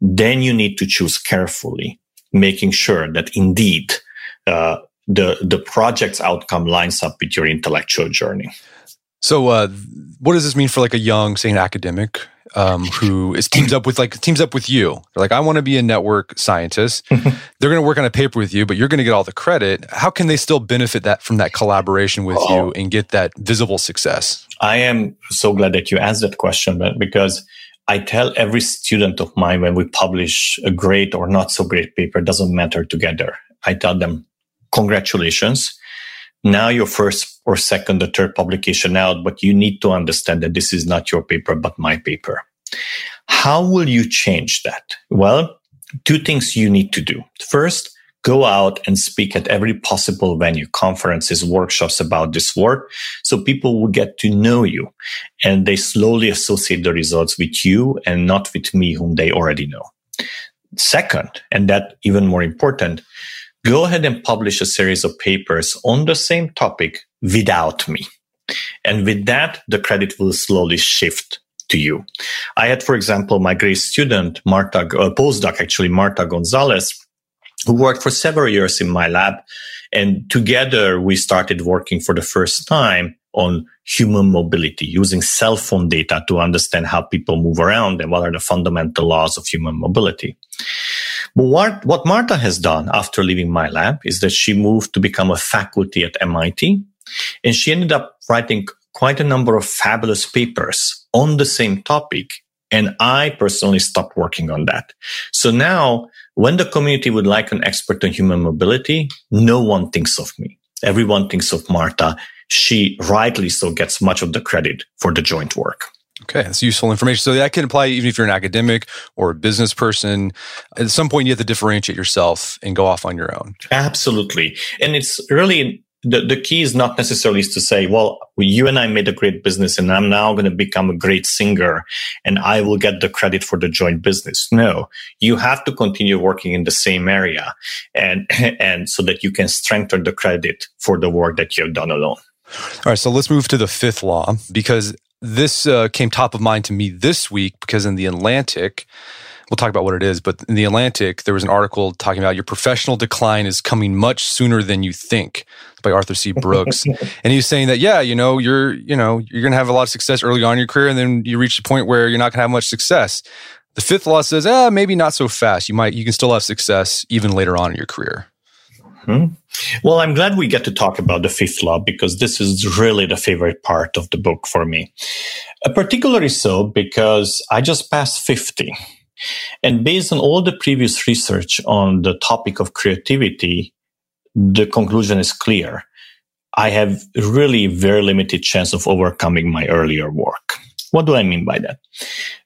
then you need to choose carefully, making sure that indeed uh, the the project's outcome lines up with your intellectual journey. So, uh, what does this mean for like a young, say, an academic um, who is teams up with like teams up with you? They're like, I want to be a network scientist. They're going to work on a paper with you, but you're going to get all the credit. How can they still benefit that from that collaboration with oh. you and get that visible success? I am so glad that you asked that question, because I tell every student of mine when we publish a great or not so great paper, doesn't matter together. I tell them, congratulations. Now your first or second or third publication out, but you need to understand that this is not your paper, but my paper. How will you change that? Well, two things you need to do. First, go out and speak at every possible venue, conferences, workshops about this work. So people will get to know you and they slowly associate the results with you and not with me, whom they already know. Second, and that even more important, go ahead and publish a series of papers on the same topic without me. And with that, the credit will slowly shift to you. I had, for example, my great student, Marta, uh, postdoc, actually, Marta Gonzalez, who worked for several years in my lab. And together we started working for the first time on human mobility using cell phone data to understand how people move around and what are the fundamental laws of human mobility. But what, what Marta has done after leaving my lab is that she moved to become a faculty at MIT and she ended up writing quite a number of fabulous papers on the same topic. And I personally stopped working on that. So now when the community would like an expert on human mobility, no one thinks of me. Everyone thinks of Marta. She rightly so gets much of the credit for the joint work. Okay, that's useful information. So that can apply even if you're an academic or a business person. At some point, you have to differentiate yourself and go off on your own. Absolutely. And it's really the, the key is not necessarily to say, well, you and I made a great business and I'm now going to become a great singer and I will get the credit for the joint business. No, you have to continue working in the same area and, and so that you can strengthen the credit for the work that you have done alone. All right. So let's move to the fifth law because this uh, came top of mind to me this week because in the Atlantic, we'll talk about what it is, but in the Atlantic, there was an article talking about your professional decline is coming much sooner than you think by Arthur C. Brooks. and he was saying that, yeah, you know, you're, you know, you're going to have a lot of success early on in your career. And then you reach the point where you're not going to have much success. The fifth law says, ah, maybe not so fast. You might, you can still have success even later on in your career. Hmm. Well, I'm glad we get to talk about the fifth law because this is really the favorite part of the book for me. Uh, particularly so because I just passed 50. And based on all the previous research on the topic of creativity, the conclusion is clear. I have really very limited chance of overcoming my earlier work. What do I mean by that?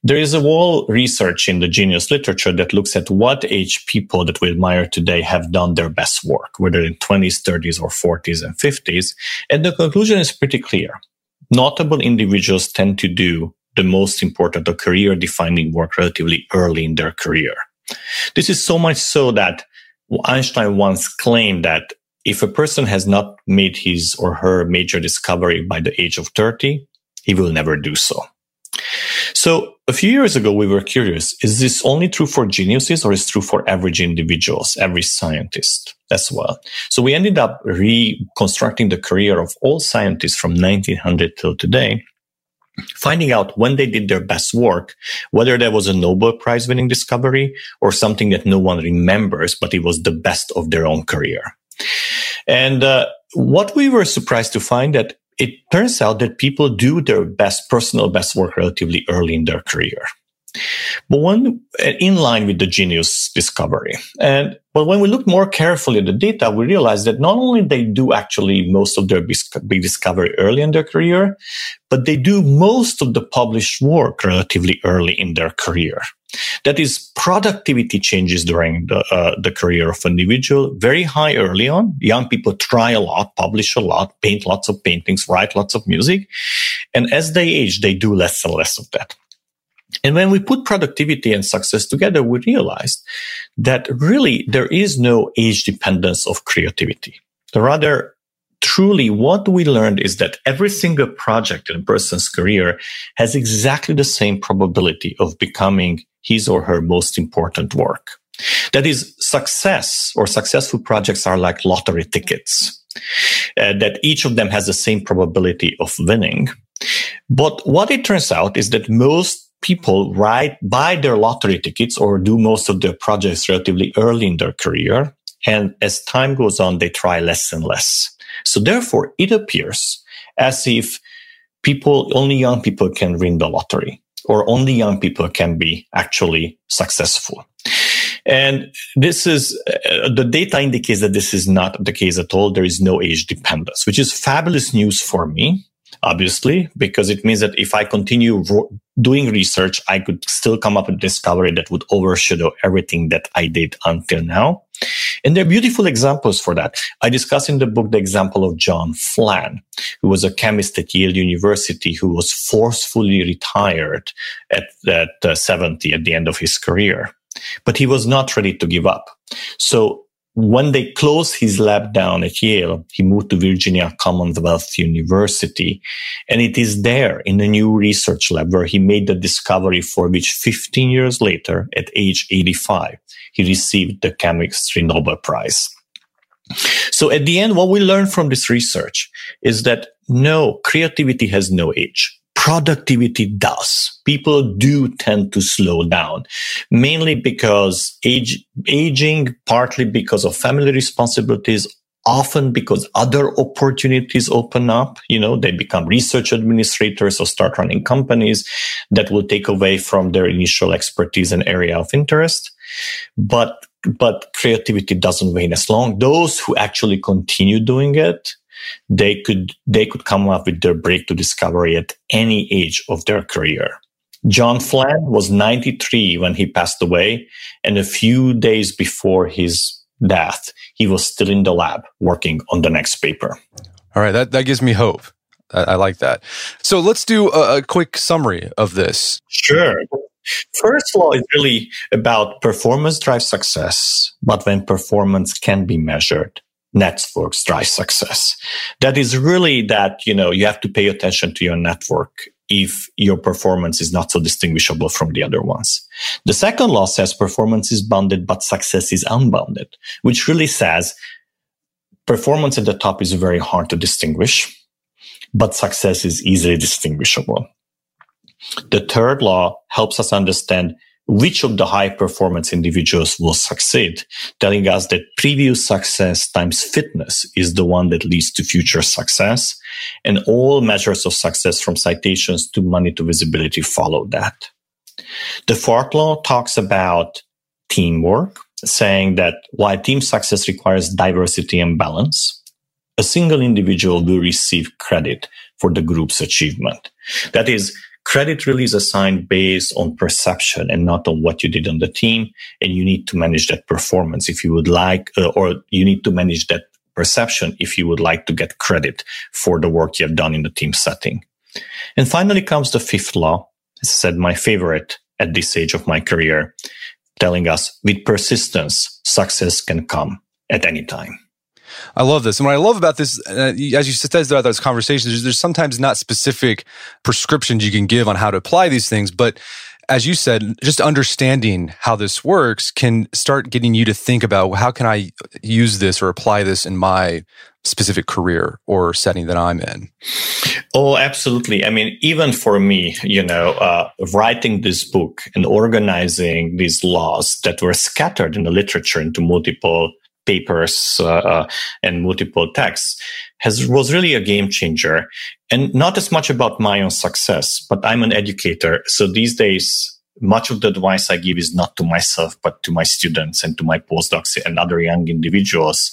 There is a whole research in the genius literature that looks at what age people that we admire today have done their best work, whether in 20s, 30s, or 40s and 50s. And the conclusion is pretty clear. Notable individuals tend to do the most important or career defining work relatively early in their career. This is so much so that Einstein once claimed that if a person has not made his or her major discovery by the age of 30, he will never do so. So a few years ago, we were curious, is this only true for geniuses or is it true for average individuals, every scientist as well? So we ended up reconstructing the career of all scientists from 1900 till today finding out when they did their best work, whether there was a Nobel Prize winning discovery or something that no one remembers, but it was the best of their own career. And uh, what we were surprised to find that it turns out that people do their best personal best work relatively early in their career. But when uh, in line with the genius discovery. And but when we look more carefully at the data, we realize that not only they do actually most of their big discovery early in their career, but they do most of the published work relatively early in their career. That is productivity changes during the, uh, the career of an individual very high early on. Young people try a lot, publish a lot, paint lots of paintings, write lots of music. And as they age, they do less and less of that. And when we put productivity and success together, we realized that really there is no age dependence of creativity. Rather, truly what we learned is that every single project in a person's career has exactly the same probability of becoming his or her most important work. That is success or successful projects are like lottery tickets. Uh, that each of them has the same probability of winning. But what it turns out is that most people write, buy their lottery tickets or do most of their projects relatively early in their career. And as time goes on, they try less and less. So therefore, it appears as if people, only young people can win the lottery or only young people can be actually successful. And this is, uh, the data indicates that this is not the case at all. There is no age dependence, which is fabulous news for me obviously, because it means that if I continue ro- doing research, I could still come up with a discovery that would overshadow everything that I did until now. And there are beautiful examples for that. I discuss in the book the example of John Fenn, who was a chemist at Yale University who was forcefully retired at, at uh, 70 at the end of his career. But he was not ready to give up. So when they closed his lab down at Yale, he moved to Virginia Commonwealth University. And it is there in the new research lab where he made the discovery for which 15 years later, at age 85, he received the chemistry Nobel Prize. So at the end, what we learn from this research is that no, creativity has no age productivity does. People do tend to slow down, mainly because age, aging, partly because of family responsibilities, often because other opportunities open up. You know, they become research administrators or start running companies that will take away from their initial expertise and area of interest. But, but creativity doesn't wane as long. Those who actually continue doing it they could they could come up with their breakthrough discovery at any age of their career. John Fenn was 93 when he passed away, and a few days before his death, he was still in the lab working on the next paper. All right, that, that gives me hope. I, I like that. So let's do a, a quick summary of this. Sure. First law is really about performance drives success, but when performance can be measured, networks drive success. That is really that, you know, you have to pay attention to your network if your performance is not so distinguishable from the other ones. The second law says performance is bounded, but success is unbounded, which really says performance at the top is very hard to distinguish, but success is easily distinguishable. The third law helps us understand which of the high performance individuals will succeed, telling us that previous success times fitness is the one that leads to future success. And all measures of success from citations to money to visibility follow that. The fourth law talks about teamwork, saying that while team success requires diversity and balance, a single individual will receive credit for the group's achievement. That is, credit really is assigned based on perception and not on what you did on the team. And you need to manage that performance if you would like, uh, or you need to manage that perception if you would like to get credit for the work you have done in the team setting. And finally comes the fifth law. As I said, my favorite at this stage of my career, telling us with persistence, success can come at any time. I love this. And what I love about this, uh, as you said throughout those conversations, there's, there's sometimes not specific prescriptions you can give on how to apply these things, but as you said, just understanding how this works can start getting you to think about how can I use this or apply this in my specific career or setting that I'm in. Oh, absolutely. I mean, even for me, you know, uh, writing this book and organizing these laws that were scattered in the literature into multiple papers uh, uh, and multiple texts has was really a game changer. And not as much about my own success but i'm an educator. So these days much of the advice i give is not to myself but to my students and to my postdocs and other young individuals.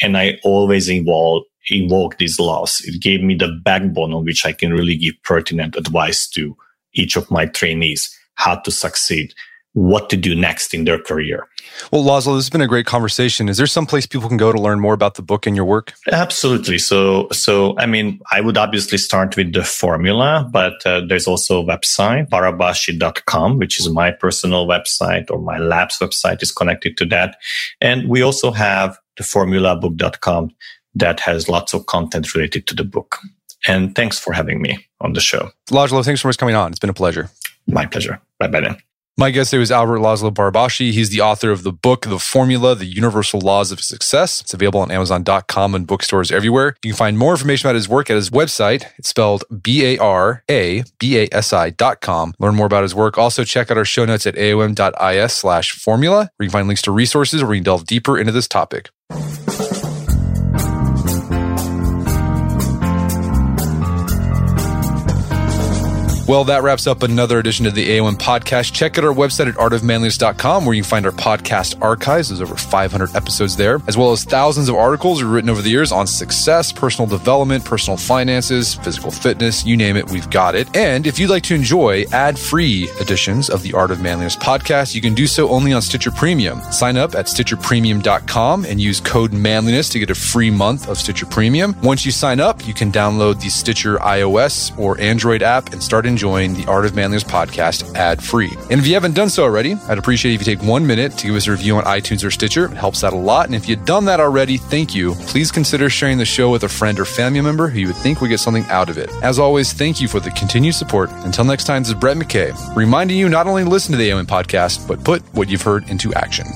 And i always involve invoke these laws. It gave me the backbone on which i can really give pertinent advice to each of my trainees how to succeed what to do next in their career. Well, László, this has been a great conversation. Is there some place people can go to learn more about the book and your work? Absolutely. So, so I mean, I would obviously start with the formula, but uh, there's also a website, barabasi.com, which is my personal website or my lab's website is connected to that. And we also have the formulabook.com that has lots of content related to the book. And thanks for having me on the show. László, thanks so much for coming on. It's been a pleasure. My pleasure. Bye bye then. My guest today was Albert László Barabási. He's the author of the book, The Formula, The Universal Laws of Success. It's available on Amazon.com and bookstores everywhere. You can find more information about his work at his website. It's spelled B-A-R-A-B-A-S-I dot com. Learn more about his work. Also check out our show notes at aom.is slash formula, where you can find links to resources where you can delve deeper into this topic. Well, that wraps up another edition of the AOM podcast. Check out our website at artofmanliness.com where you can find our podcast archives. There's over 500 episodes there, as well as thousands of articles we've written over the years on success, personal development, personal finances, physical fitness, you name it, we've got it. And if you'd like to enjoy ad-free editions of the Art of Manliness podcast, you can do so only on Stitcher Premium. Sign up at stitcherpremium.com and use code manliness to get a free month of Stitcher Premium. Once you sign up, you can download the Stitcher iOS or Android app and start enjoying the Art of Manliness podcast ad free. And if you haven't done so already, I'd appreciate if you take one minute to give us a review on iTunes or Stitcher. It helps out a lot. And if you've done that already, thank you. Please consider sharing the show with a friend or family member who you would think would get something out of it. As always, thank you for the continued support. Until next time, this is Brett McKay, reminding you not only to listen to the AOM podcast, but put what you've heard into action.